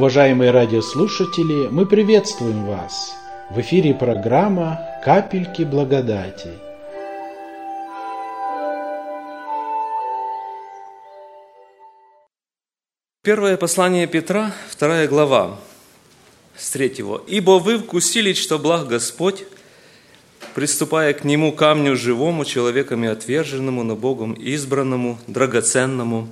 Уважаемые радиослушатели, мы приветствуем вас! В эфире программа «Капельки благодати». Первое послание Петра, вторая глава, с третьего. «Ибо вы вкусили, что благ Господь, приступая к Нему камню живому, человеками отверженному, но Богом избранному, драгоценному,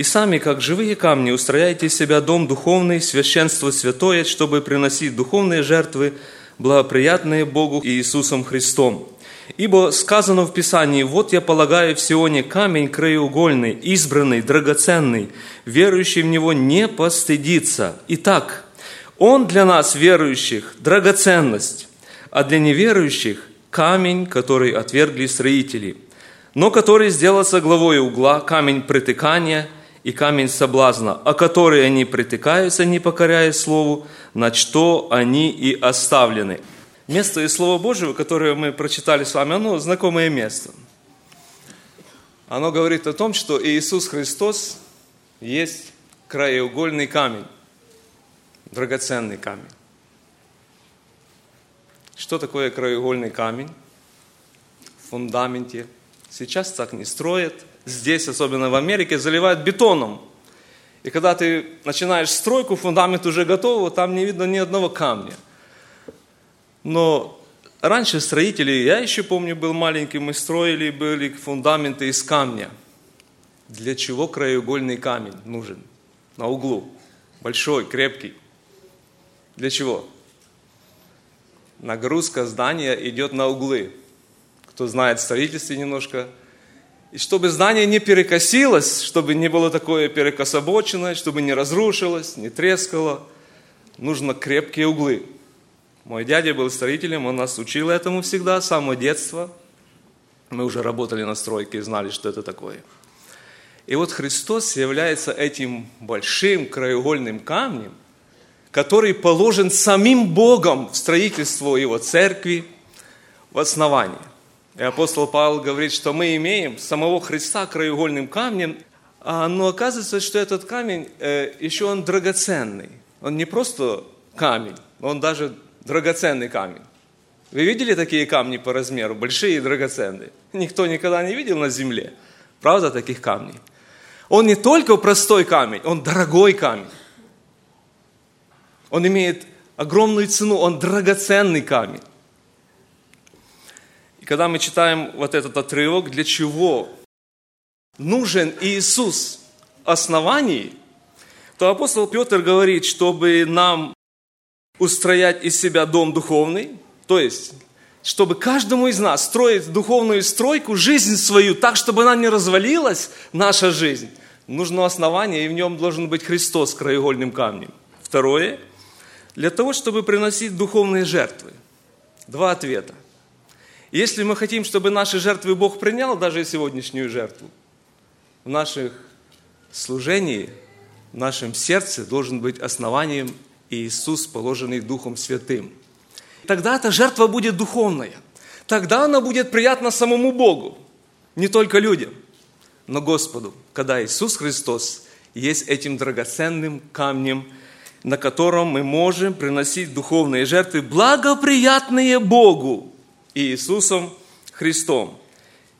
и сами, как живые камни, устрояйте из себя дом духовный, священство святое, чтобы приносить духовные жертвы, благоприятные Богу и Иисусом Христом. Ибо сказано в Писании, «Вот я полагаю в Сионе камень краеугольный, избранный, драгоценный, верующий в него не постыдится». Итак, он для нас, верующих, драгоценность, а для неверующих – камень, который отвергли строители, но который сделался главой угла, камень притыкания – и камень соблазна, о который они притыкаются, не покоряя Слову, на что они и оставлены. Место из Слова Божьего, которое мы прочитали с вами, оно знакомое место. Оно говорит о том, что Иисус Христос есть краеугольный камень, драгоценный камень. Что такое краеугольный камень? В фундаменте. Сейчас так не строят – здесь, особенно в Америке, заливают бетоном. И когда ты начинаешь стройку, фундамент уже готов, там не видно ни одного камня. Но раньше строители, я еще помню, был маленький, мы строили, были фундаменты из камня. Для чего краеугольный камень нужен? На углу. Большой, крепкий. Для чего? Нагрузка здания идет на углы. Кто знает в строительстве немножко – и чтобы здание не перекосилось, чтобы не было такое перекособоченное, чтобы не разрушилось, не трескало, нужно крепкие углы. Мой дядя был строителем, он нас учил этому всегда, с самого детства. Мы уже работали на стройке и знали, что это такое. И вот Христос является этим большим краеугольным камнем, который положен самим Богом в строительство Его церкви в основании. И апостол Павел говорит, что мы имеем самого Христа краеугольным камнем, а, но оказывается, что этот камень э, еще он драгоценный. Он не просто камень, он даже драгоценный камень. Вы видели такие камни по размеру, большие и драгоценные? Никто никогда не видел на земле. Правда, таких камней? Он не только простой камень, он дорогой камень. Он имеет огромную цену, он драгоценный камень когда мы читаем вот этот отрывок, для чего нужен Иисус оснований, то апостол Петр говорит, чтобы нам устроять из себя дом духовный, то есть, чтобы каждому из нас строить духовную стройку, жизнь свою, так, чтобы она не развалилась, наша жизнь, нужно основание, и в нем должен быть Христос краеугольным камнем. Второе, для того, чтобы приносить духовные жертвы. Два ответа. Если мы хотим, чтобы наши жертвы Бог принял, даже сегодняшнюю жертву, в наших служении, в нашем сердце должен быть основанием Иисус, положенный Духом Святым. Тогда эта жертва будет духовная. Тогда она будет приятна самому Богу, не только людям, но Господу, когда Иисус Христос есть этим драгоценным камнем, на котором мы можем приносить духовные жертвы, благоприятные Богу, Иисусом Христом.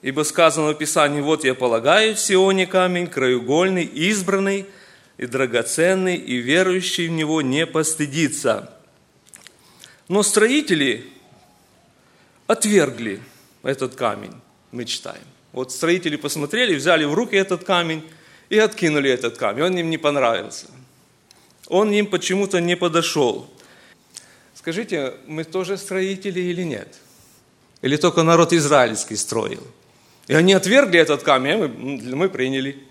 Ибо сказано в Писании, вот я полагаю в Сионе камень, краеугольный, избранный и драгоценный, и верующий в него не постыдится. Но строители отвергли этот камень, мы читаем. Вот строители посмотрели, взяли в руки этот камень и откинули этот камень. Он им не понравился. Он им почему-то не подошел. Скажите, мы тоже строители или нет? Или только народ израильский строил? И они отвергли этот камень, мы, мы приняли.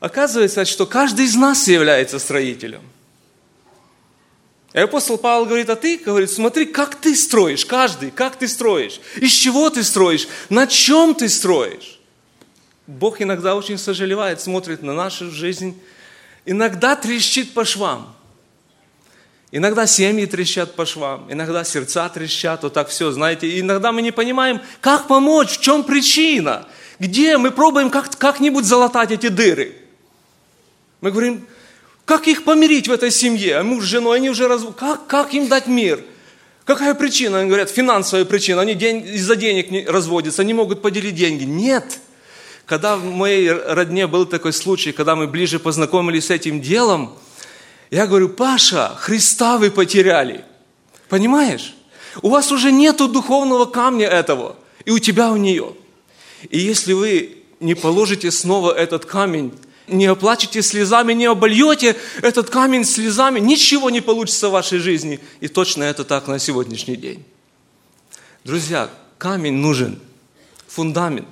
Оказывается, что каждый из нас является строителем. И апостол Павел говорит, а ты, говорит, смотри, как ты строишь, каждый, как ты строишь, из чего ты строишь, на чем ты строишь. Бог иногда очень сожалевает, смотрит на нашу жизнь, иногда трещит по швам – Иногда семьи трещат по швам, иногда сердца трещат, вот так все, знаете. Иногда мы не понимаем, как помочь, в чем причина, где мы пробуем как- как-нибудь залатать эти дыры. Мы говорим, Как их помирить в этой семье? А муж с женой, они уже раз... Как, как им дать мир? Какая причина? Они говорят, финансовая причина. Они день, из-за денег не разводятся, не могут поделить деньги. Нет. Когда в моей родне был такой случай, когда мы ближе познакомились с этим делом, я говорю, Паша, Христа вы потеряли. Понимаешь? У вас уже нету духовного камня этого, и у тебя у нее. И если вы не положите снова этот камень, не оплачете слезами, не обольете этот камень слезами, ничего не получится в вашей жизни. И точно это так на сегодняшний день. Друзья, камень нужен, фундамент.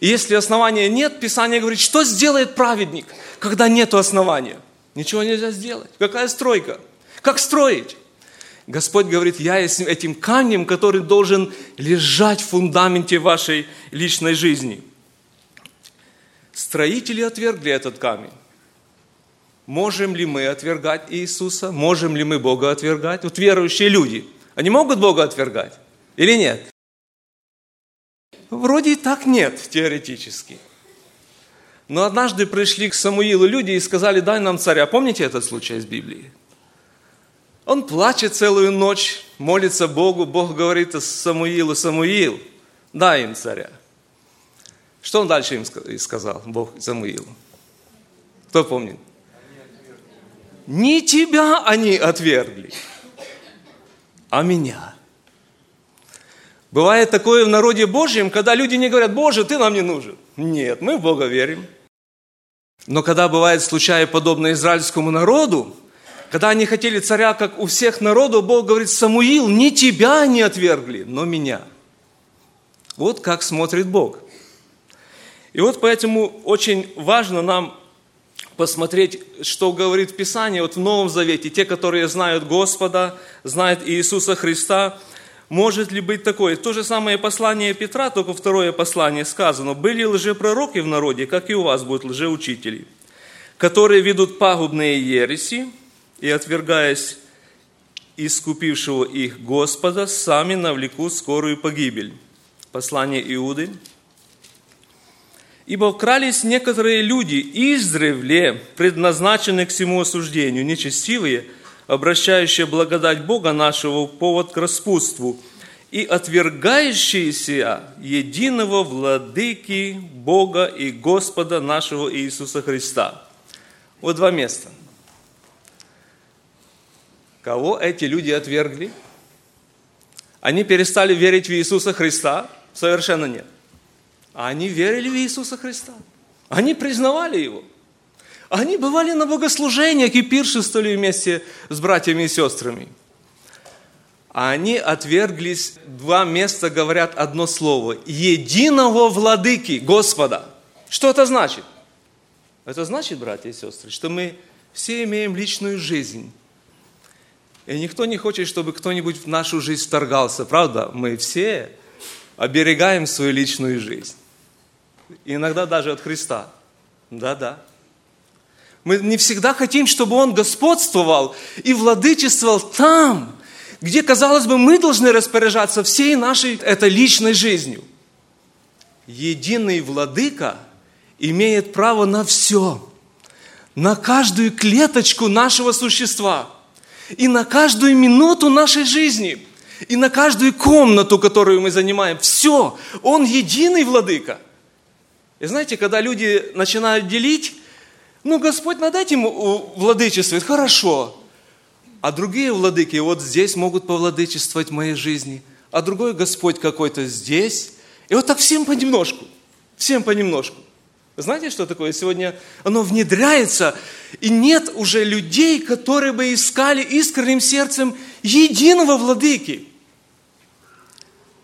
И если основания нет, Писание говорит, что сделает праведник, когда нет основания? Ничего нельзя сделать. Какая стройка? Как строить? Господь говорит, я есть этим камнем, который должен лежать в фундаменте вашей личной жизни. Строители отвергли этот камень. Можем ли мы отвергать Иисуса? Можем ли мы Бога отвергать? Вот верующие люди, они могут Бога отвергать или нет? Вроде и так нет, теоретически. Но однажды пришли к Самуилу люди и сказали, дай нам царя. Помните этот случай из Библии? Он плачет целую ночь, молится Богу. Бог говорит Самуилу, Самуил, дай им царя. Что он дальше им сказал, Бог Самуилу? Кто помнит? Не тебя они отвергли, а меня. Бывает такое в народе Божьем, когда люди не говорят, Боже, ты нам не нужен. Нет, мы в Бога верим. Но когда бывает случай подобно израильскому народу, когда они хотели царя, как у всех народов, Бог говорит, Самуил, не тебя не отвергли, но меня. Вот как смотрит Бог. И вот поэтому очень важно нам посмотреть, что говорит Писание вот в Новом Завете. Те, которые знают Господа, знают Иисуса Христа, может ли быть такое? То же самое послание Петра, только второе послание сказано. Были лжепророки в народе, как и у вас будут лжеучители, которые ведут пагубные ереси, и, отвергаясь искупившего их Господа, сами навлекут скорую погибель. Послание Иуды. Ибо вкрались некоторые люди издревле, предназначенные к всему осуждению, нечестивые, обращающие благодать Бога нашего в повод к распутству, и отвергающиеся единого владыки Бога и Господа нашего Иисуса Христа. Вот два места – Кого эти люди отвергли? Они перестали верить в Иисуса Христа? Совершенно нет. Они верили в Иисуса Христа. Они признавали Его. Они бывали на богослужениях и пиршествовали вместе с братьями и сестрами. А они отверглись, два места говорят одно слово. Единого владыки, Господа. Что это значит? Это значит, братья и сестры, что мы все имеем личную жизнь и никто не хочет, чтобы кто-нибудь в нашу жизнь вторгался, правда? Мы все оберегаем свою личную жизнь. иногда даже от Христа. Да-да. Мы не всегда хотим, чтобы Он господствовал и владычествовал там, где, казалось бы, мы должны распоряжаться всей нашей этой личной жизнью. Единый владыка имеет право на все, на каждую клеточку нашего существа – и на каждую минуту нашей жизни, и на каждую комнату, которую мы занимаем. Все, Он единый владыка. И знаете, когда люди начинают делить, ну, Господь над этим владычествует, хорошо. А другие владыки вот здесь могут повладычествовать в моей жизни, а другой Господь какой-то здесь. И вот так всем понемножку, всем понемножку. Знаете, что такое? Сегодня оно внедряется, и нет уже людей, которые бы искали искренним сердцем единого владыки.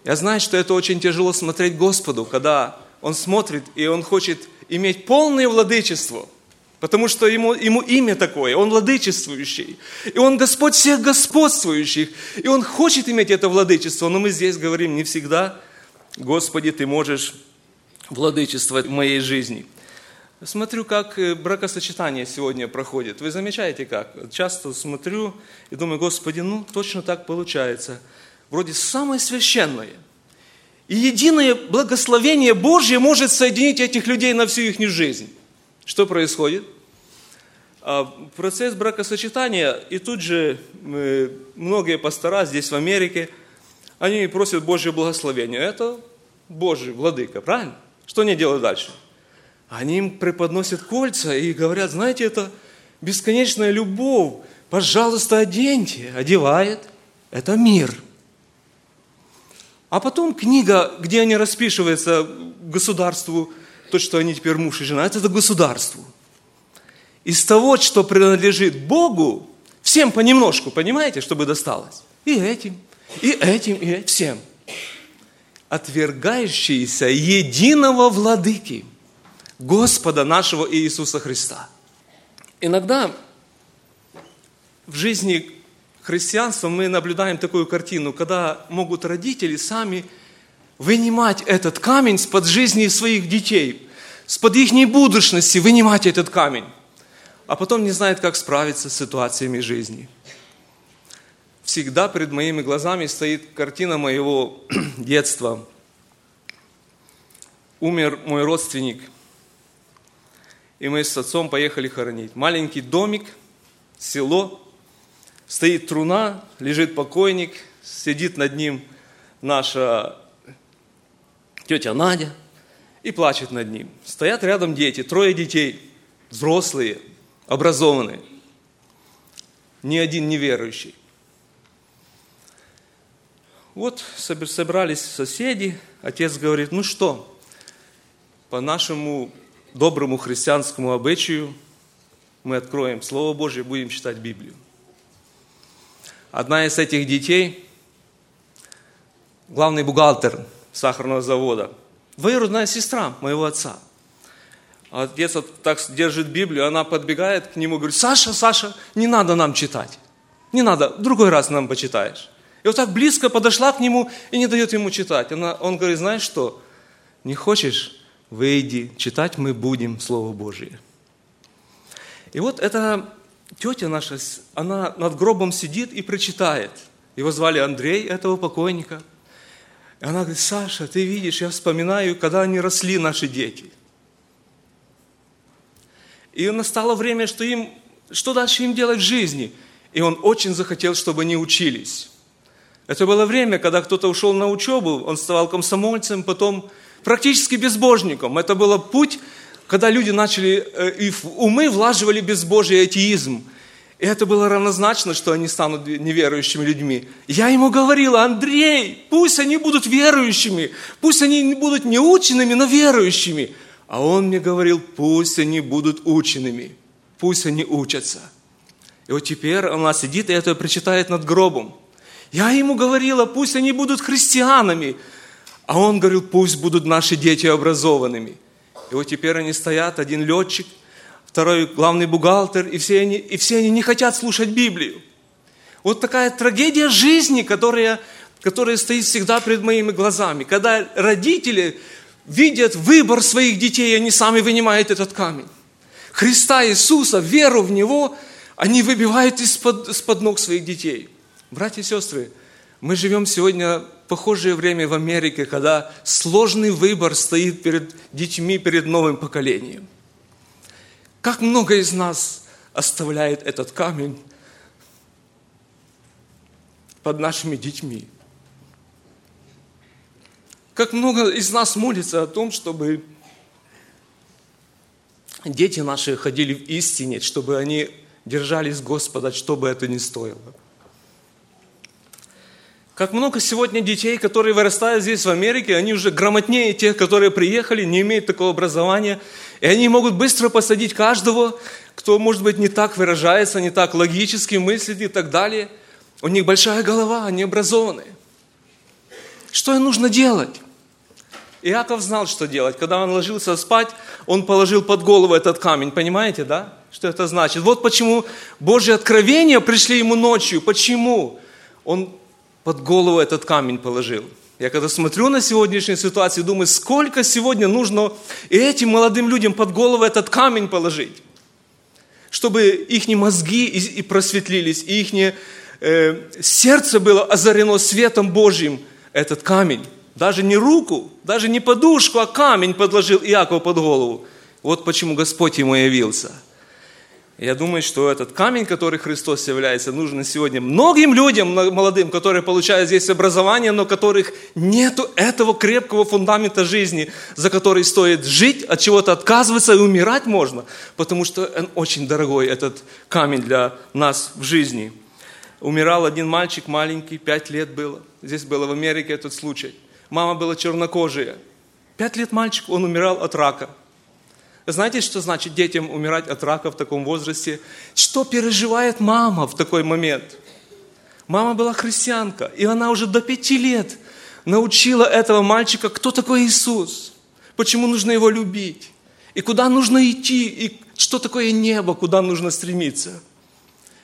Я знаю, что это очень тяжело смотреть Господу, когда Он смотрит, и Он хочет иметь полное владычество, потому что ему, ему имя такое, Он владычествующий, и Он Господь всех господствующих, и Он хочет иметь это владычество, но мы здесь говорим не всегда, Господи, Ты можешь владычество в моей жизни. Смотрю, как э, бракосочетание сегодня проходит. Вы замечаете как? Часто смотрю и думаю, Господи, ну точно так получается. Вроде самое священное. И единое благословение Божье может соединить этих людей на всю их жизнь. Что происходит? А процесс бракосочетания, и тут же э, многие пастора здесь в Америке, они просят Божье благословение. Это Божий владыка, правильно? Что они делают дальше? Они им преподносят кольца и говорят, знаете, это бесконечная любовь, пожалуйста, оденьте. Одевает. Это мир. А потом книга, где они распишиваются государству, то, что они теперь муж и жена, это государству. Из того, что принадлежит Богу, всем понемножку, понимаете, чтобы досталось. И этим, и этим, и этим, всем. Отвергающиеся единого владыки, Господа нашего Иисуса Христа. Иногда в жизни христианства мы наблюдаем такую картину, когда могут родители сами вынимать этот камень с под жизни своих детей, с под их будущности вынимать этот камень, а потом не знают, как справиться с ситуациями жизни. Всегда перед моими глазами стоит картина моего детства. Умер мой родственник, и мы с отцом поехали хоронить. Маленький домик, село, стоит труна, лежит покойник, сидит над ним наша тетя Надя и плачет над ним. Стоят рядом дети, трое детей, взрослые, образованные. Ни один неверующий. Вот собрались соседи, отец говорит, ну что, по нашему доброму христианскому обычаю мы откроем Слово Божье, будем читать Библию. Одна из этих детей, главный бухгалтер сахарного завода, двоюродная сестра моего отца. Отец так держит Библию, она подбегает к нему и говорит, Саша, Саша, не надо нам читать. Не надо, в другой раз нам почитаешь. И вот так близко подошла к нему и не дает ему читать. Она, он говорит, знаешь что, не хочешь, выйди, читать мы будем Слово Божие. И вот эта тетя наша, она над гробом сидит и прочитает. Его звали Андрей, этого покойника. И она говорит, Саша, ты видишь, я вспоминаю, когда они росли, наши дети. И настало время, что им, что дальше им делать в жизни? И он очень захотел, чтобы они учились. Это было время, когда кто-то ушел на учебу, он стал комсомольцем, потом практически безбожником. Это был путь когда люди начали э, и в умы влаживали безбожие атеизм. И это было равнозначно, что они станут неверующими людьми. Я ему говорила, Андрей, пусть они будут верующими, пусть они будут не ученными, но верующими. А он мне говорил, пусть они будут ученными, пусть они учатся. И вот теперь она сидит и это прочитает над гробом. Я ему говорила, пусть они будут христианами. А он говорил, пусть будут наши дети образованными. И вот теперь они стоят, один летчик, второй главный бухгалтер, и все они, и все они не хотят слушать Библию. Вот такая трагедия жизни, которая, которая стоит всегда перед моими глазами. Когда родители видят выбор своих детей, они сами вынимают этот камень. Христа Иисуса, веру в Него, они выбивают из-под, из-под ног своих детей. Братья и сестры, мы живем сегодня похожее время в Америке, когда сложный выбор стоит перед детьми, перед новым поколением. Как много из нас оставляет этот камень под нашими детьми? Как много из нас молится о том, чтобы дети наши ходили в истине, чтобы они держались Господа, что бы это ни стоило. Как много сегодня детей, которые вырастают здесь, в Америке, они уже грамотнее тех, которые приехали, не имеют такого образования. И они могут быстро посадить каждого, кто, может быть, не так выражается, не так логически мыслит и так далее. У них большая голова, они образованные. Что им нужно делать? Иаков знал, что делать. Когда он ложился спать, он положил под голову этот камень. Понимаете, да? Что это значит? Вот почему Божьи откровения пришли ему ночью. Почему? Он под голову этот камень положил. Я когда смотрю на сегодняшнюю ситуацию, думаю, сколько сегодня нужно этим молодым людям под голову этот камень положить, чтобы их мозги и просветлились, и их э, сердце было озарено светом Божьим, этот камень. Даже не руку, даже не подушку, а камень подложил Иаков под голову. Вот почему Господь ему явился. Я думаю, что этот камень, который Христос является, нужен сегодня многим людям, молодым, которые получают здесь образование, но которых нет этого крепкого фундамента жизни, за который стоит жить, от чего-то отказываться и умирать можно, потому что он очень дорогой, этот камень для нас в жизни. Умирал один мальчик маленький, пять лет было. Здесь было в Америке этот случай. Мама была чернокожая. Пять лет мальчик, он умирал от рака. Знаете, что значит детям умирать от рака в таком возрасте? Что переживает мама в такой момент? Мама была христианка, и она уже до пяти лет научила этого мальчика, кто такой Иисус, почему нужно его любить, и куда нужно идти, и что такое небо, куда нужно стремиться.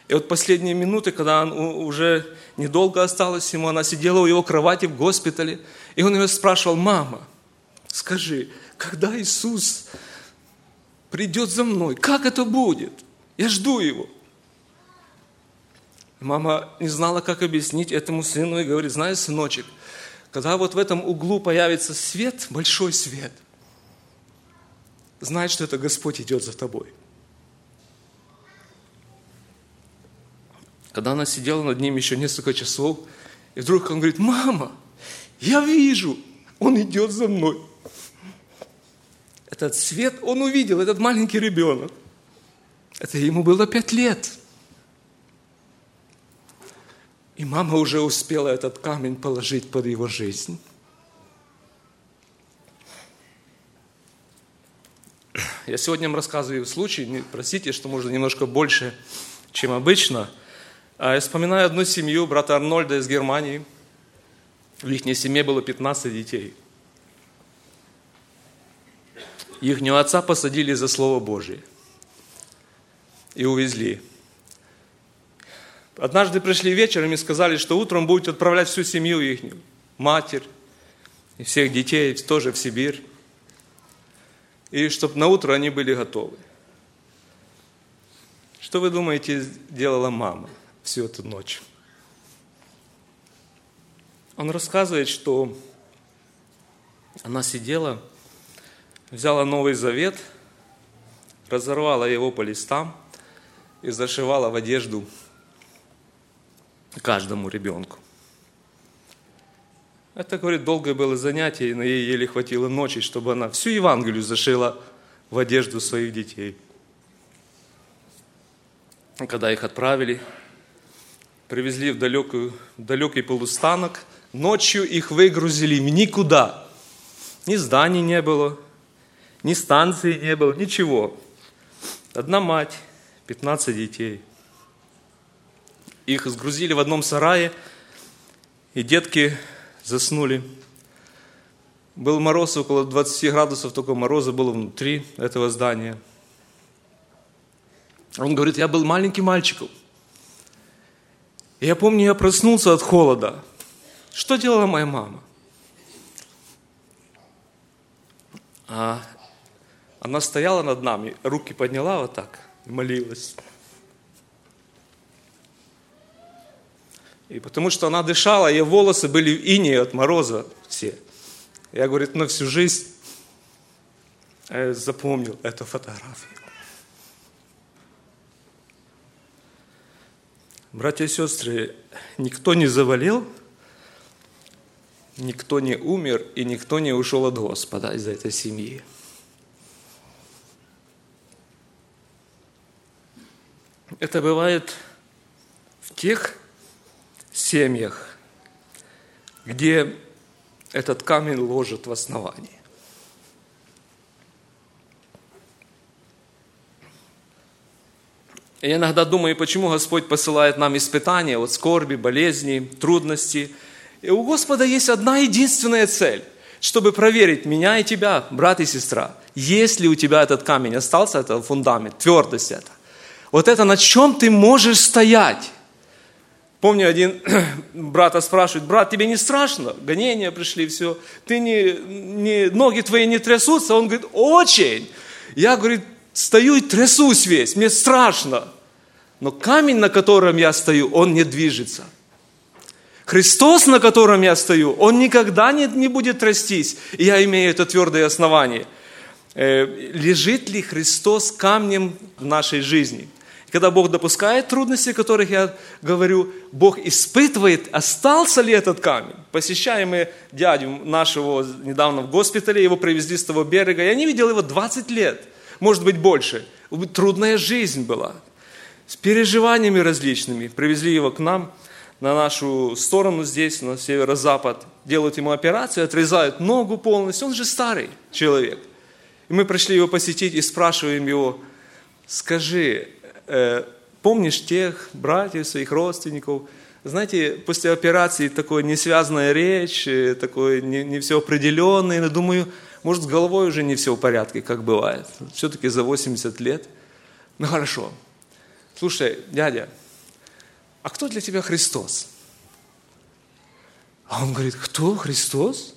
И вот последние минуты, когда он уже недолго осталось ему, она сидела у его кровати в госпитале, и он ее спрашивал, мама, скажи, когда Иисус придет за мной. Как это будет? Я жду его. Мама не знала, как объяснить этому сыну и говорит, знаешь, сыночек, когда вот в этом углу появится свет, большой свет, знай, что это Господь идет за тобой. Когда она сидела над ним еще несколько часов, и вдруг он говорит, мама, я вижу, он идет за мной этот свет он увидел, этот маленький ребенок. Это ему было пять лет. И мама уже успела этот камень положить под его жизнь. Я сегодня вам рассказываю случай, простите, что можно немножко больше, чем обычно. А я вспоминаю одну семью брата Арнольда из Германии. В их семье было 15 детей – Ихнего отца посадили за Слово Божие и увезли. Однажды пришли вечером и сказали, что утром будут отправлять всю семью их, матерь и всех детей тоже в Сибирь. И чтобы на утро они были готовы. Что вы думаете, делала мама всю эту ночь? Он рассказывает, что она сидела взяла Новый Завет, разорвала его по листам и зашивала в одежду каждому ребенку. Это, говорит, долгое было занятие, но ей еле хватило ночи, чтобы она всю Евангелию зашила в одежду своих детей. Когда их отправили, привезли в, далекую, в далекий полустанок, ночью их выгрузили никуда. Ни зданий не было, ни станции не было, ничего. Одна мать, 15 детей. Их сгрузили в одном сарае, и детки заснули. Был мороз, около 20 градусов, только мороза было внутри этого здания. Он говорит, я был маленьким мальчиком. И я помню, я проснулся от холода. Что делала моя мама? А она стояла над нами, руки подняла вот так молилась. И потому что она дышала, ее волосы были в ине от мороза все. Я, говорит, на всю жизнь запомнил эту фотографию. Братья и сестры, никто не заболел, никто не умер и никто не ушел от Господа из этой семьи. Это бывает в тех семьях, где этот камень ложит в основании. Я иногда думаю, почему Господь посылает нам испытания от скорби, болезни, трудностей. И у Господа есть одна единственная цель, чтобы проверить меня и тебя, брат и сестра. Есть ли у тебя этот камень, остался этот фундамент, твердость это. Вот это на чем ты можешь стоять. Помню, один брата спрашивает, брат, тебе не страшно? Гонения пришли, все. Ты не, не, ноги твои не трясутся? Он говорит, очень. Я, говорит, стою и трясусь весь, мне страшно. Но камень, на котором я стою, он не движется. Христос, на котором я стою, он никогда не, не будет трястись. И я имею это твердое основание. Э, лежит ли Христос камнем в нашей жизни? Когда Бог допускает трудности, о которых я говорю, Бог испытывает, остался ли этот камень. Посещаем мы дядю нашего недавно в госпитале, его привезли с того берега, я не видел его 20 лет, может быть больше. Трудная жизнь была, с переживаниями различными. Привезли его к нам на нашу сторону здесь, на северо-запад, делают ему операцию, отрезают ногу полностью, он же старый человек. И мы пришли его посетить и спрашиваем его, скажи, помнишь тех братьев, своих родственников? Знаете, после операции такой несвязанная речь, э, такой не, не все определенный. Но думаю, может, с головой уже не все в порядке, как бывает. Все-таки за 80 лет. Ну хорошо. Слушай, дядя, а кто для тебя Христос? А он говорит, кто Христос?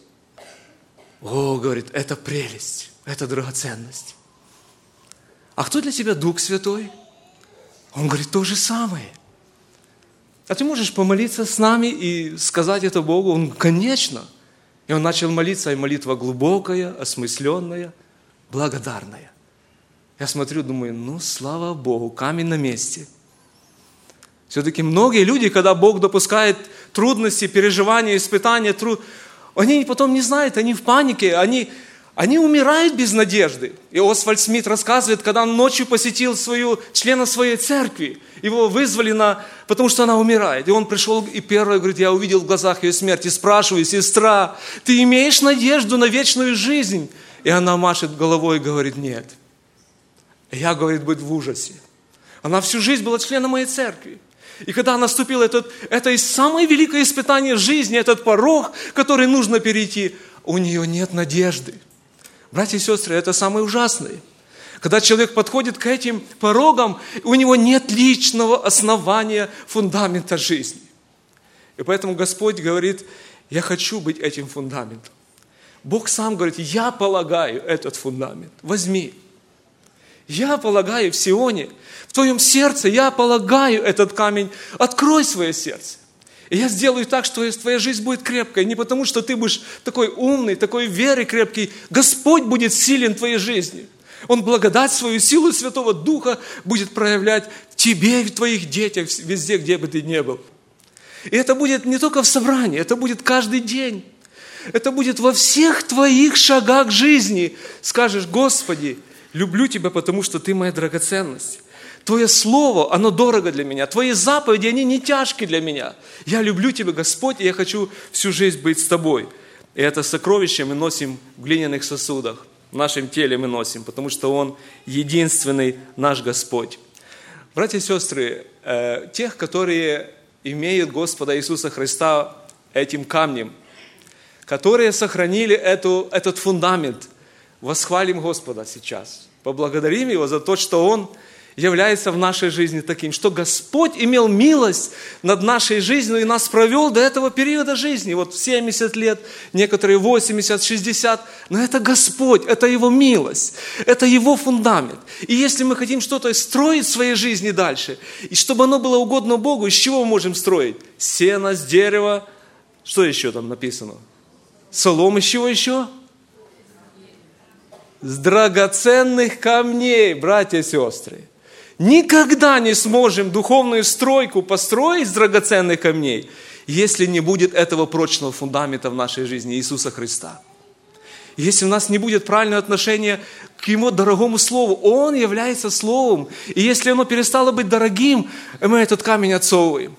О, говорит, это прелесть, это драгоценность. А кто для тебя Дух Святой? Он говорит, то же самое. А ты можешь помолиться с нами и сказать это Богу? Он, конечно. И он начал молиться, и молитва глубокая, осмысленная, благодарная. Я смотрю, думаю, ну, слава Богу, камень на месте. Все-таки многие люди, когда Бог допускает трудности, переживания, испытания, труд, они потом не знают, они в панике, они они умирают без надежды. И Освальд Смит рассказывает, когда он ночью посетил свою, члена своей церкви, его вызвали на, потому что она умирает. И он пришел и первый говорит, я увидел в глазах ее смерти, спрашиваю, сестра, ты имеешь надежду на вечную жизнь? И она машет головой и говорит, нет. И я, говорит, быть в ужасе. Она всю жизнь была членом моей церкви. И когда наступил этот, это и самое великое испытание жизни, этот порог, который нужно перейти, у нее нет надежды. Братья и сестры, это самое ужасное. Когда человек подходит к этим порогам, у него нет личного основания, фундамента жизни. И поэтому Господь говорит, я хочу быть этим фундаментом. Бог сам говорит, я полагаю этот фундамент, возьми. Я полагаю в Сионе, в твоем сердце, я полагаю этот камень, открой свое сердце. И я сделаю так, что твоя жизнь будет крепкой. Не потому, что ты будешь такой умный, такой веры крепкий. Господь будет силен в твоей жизни. Он благодать свою силу Святого Духа будет проявлять тебе и в твоих детях, везде, где бы ты ни был. И это будет не только в собрании, это будет каждый день. Это будет во всех твоих шагах жизни. Скажешь, Господи, люблю Тебя, потому что Ты моя драгоценность. Твое Слово, оно дорого для меня. Твои заповеди, они не тяжкие для меня. Я люблю Тебя, Господь, и я хочу всю жизнь быть с Тобой. И это сокровище мы носим в глиняных сосудах, в нашем теле мы носим, потому что Он единственный наш Господь. Братья и сестры, э, тех, которые имеют Господа Иисуса Христа этим камнем, которые сохранили эту, этот фундамент, восхвалим Господа сейчас. Поблагодарим Его за то, что Он является в нашей жизни таким, что Господь имел милость над нашей жизнью и нас провел до этого периода жизни. Вот 70 лет, некоторые 80, 60. Но это Господь, это Его милость, это Его фундамент. И если мы хотим что-то строить в своей жизни дальше, и чтобы оно было угодно Богу, из чего мы можем строить? Сено, с дерева, что еще там написано? Солом, из чего еще? С драгоценных камней, братья и сестры никогда не сможем духовную стройку построить с драгоценных камней, если не будет этого прочного фундамента в нашей жизни Иисуса Христа. Если у нас не будет правильного отношения к Его дорогому Слову, Он является Словом. И если оно перестало быть дорогим, мы этот камень отцовываем.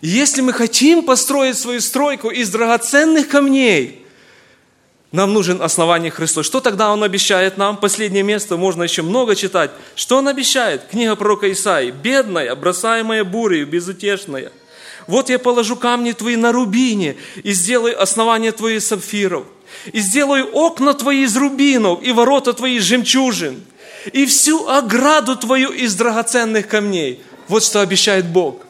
И если мы хотим построить свою стройку из драгоценных камней – нам нужен основание Христос. Что тогда Он обещает нам? Последнее место, можно еще много читать. Что Он обещает? Книга пророка Исаи. «Бедная, бросаемая бурею, безутешная. Вот я положу камни твои на рубине и сделаю основание твои сапфиров. И сделаю окна твои из рубинов и ворота твои из жемчужин. И всю ограду твою из драгоценных камней». Вот что обещает Бог.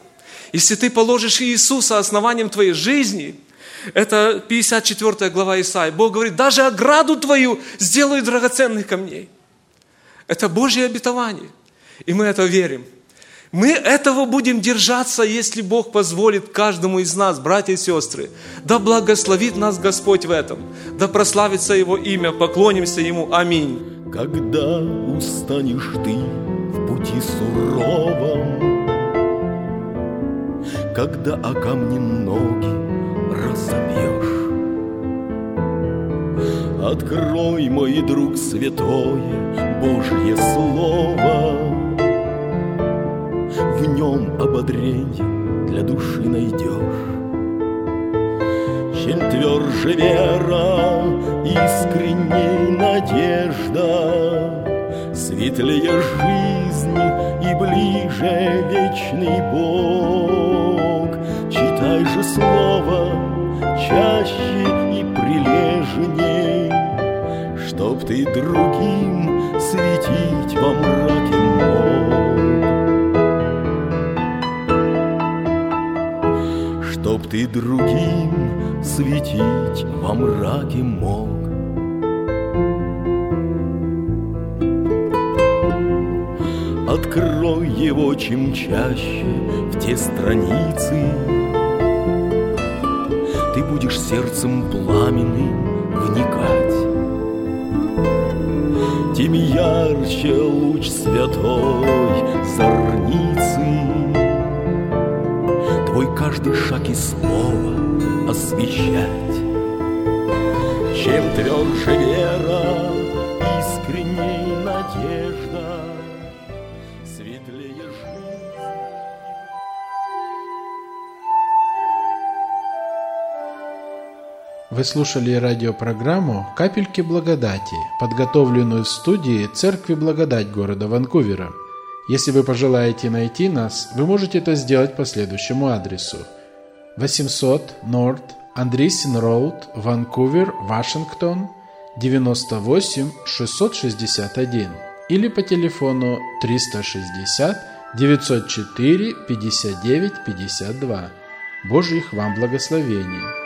Если ты положишь Иисуса основанием твоей жизни – это 54 глава Исаи. Бог говорит, даже ограду твою сделаю драгоценных камней. Это Божье обетование. И мы это верим. Мы этого будем держаться, если Бог позволит каждому из нас, братья и сестры. Да благословит нас Господь в этом. Да прославится Его имя. Поклонимся Ему. Аминь. Когда устанешь ты в пути суровом, Когда о камни ноги разобьешь. Открой, мой друг, святое Божье Слово, В нем ободренье для души найдешь. Чем тверже вера, искренней надежда, Светлее жизнь и ближе вечный Бог. Читай же слово Чтоб ты другим светить во мраке мог. Чтоб ты другим светить во мраке мог. Открой его чем чаще в те страницы, Ты будешь сердцем пламенным вникать. Тем ярче луч святой зорницы, Твой каждый шаг и слово — освещать. Чем тверже вера, искренней надежда, светлее жизнь. Вы слушали радиопрограмму «Капельки благодати», подготовленную в студии Церкви Благодать города Ванкувера. Если вы пожелаете найти нас, вы можете это сделать по следующему адресу – 800 North Андрисин Роуд, Ванкувер, Вашингтон, 98 661 или по телефону 360 904 59 52. Божьих вам благословений!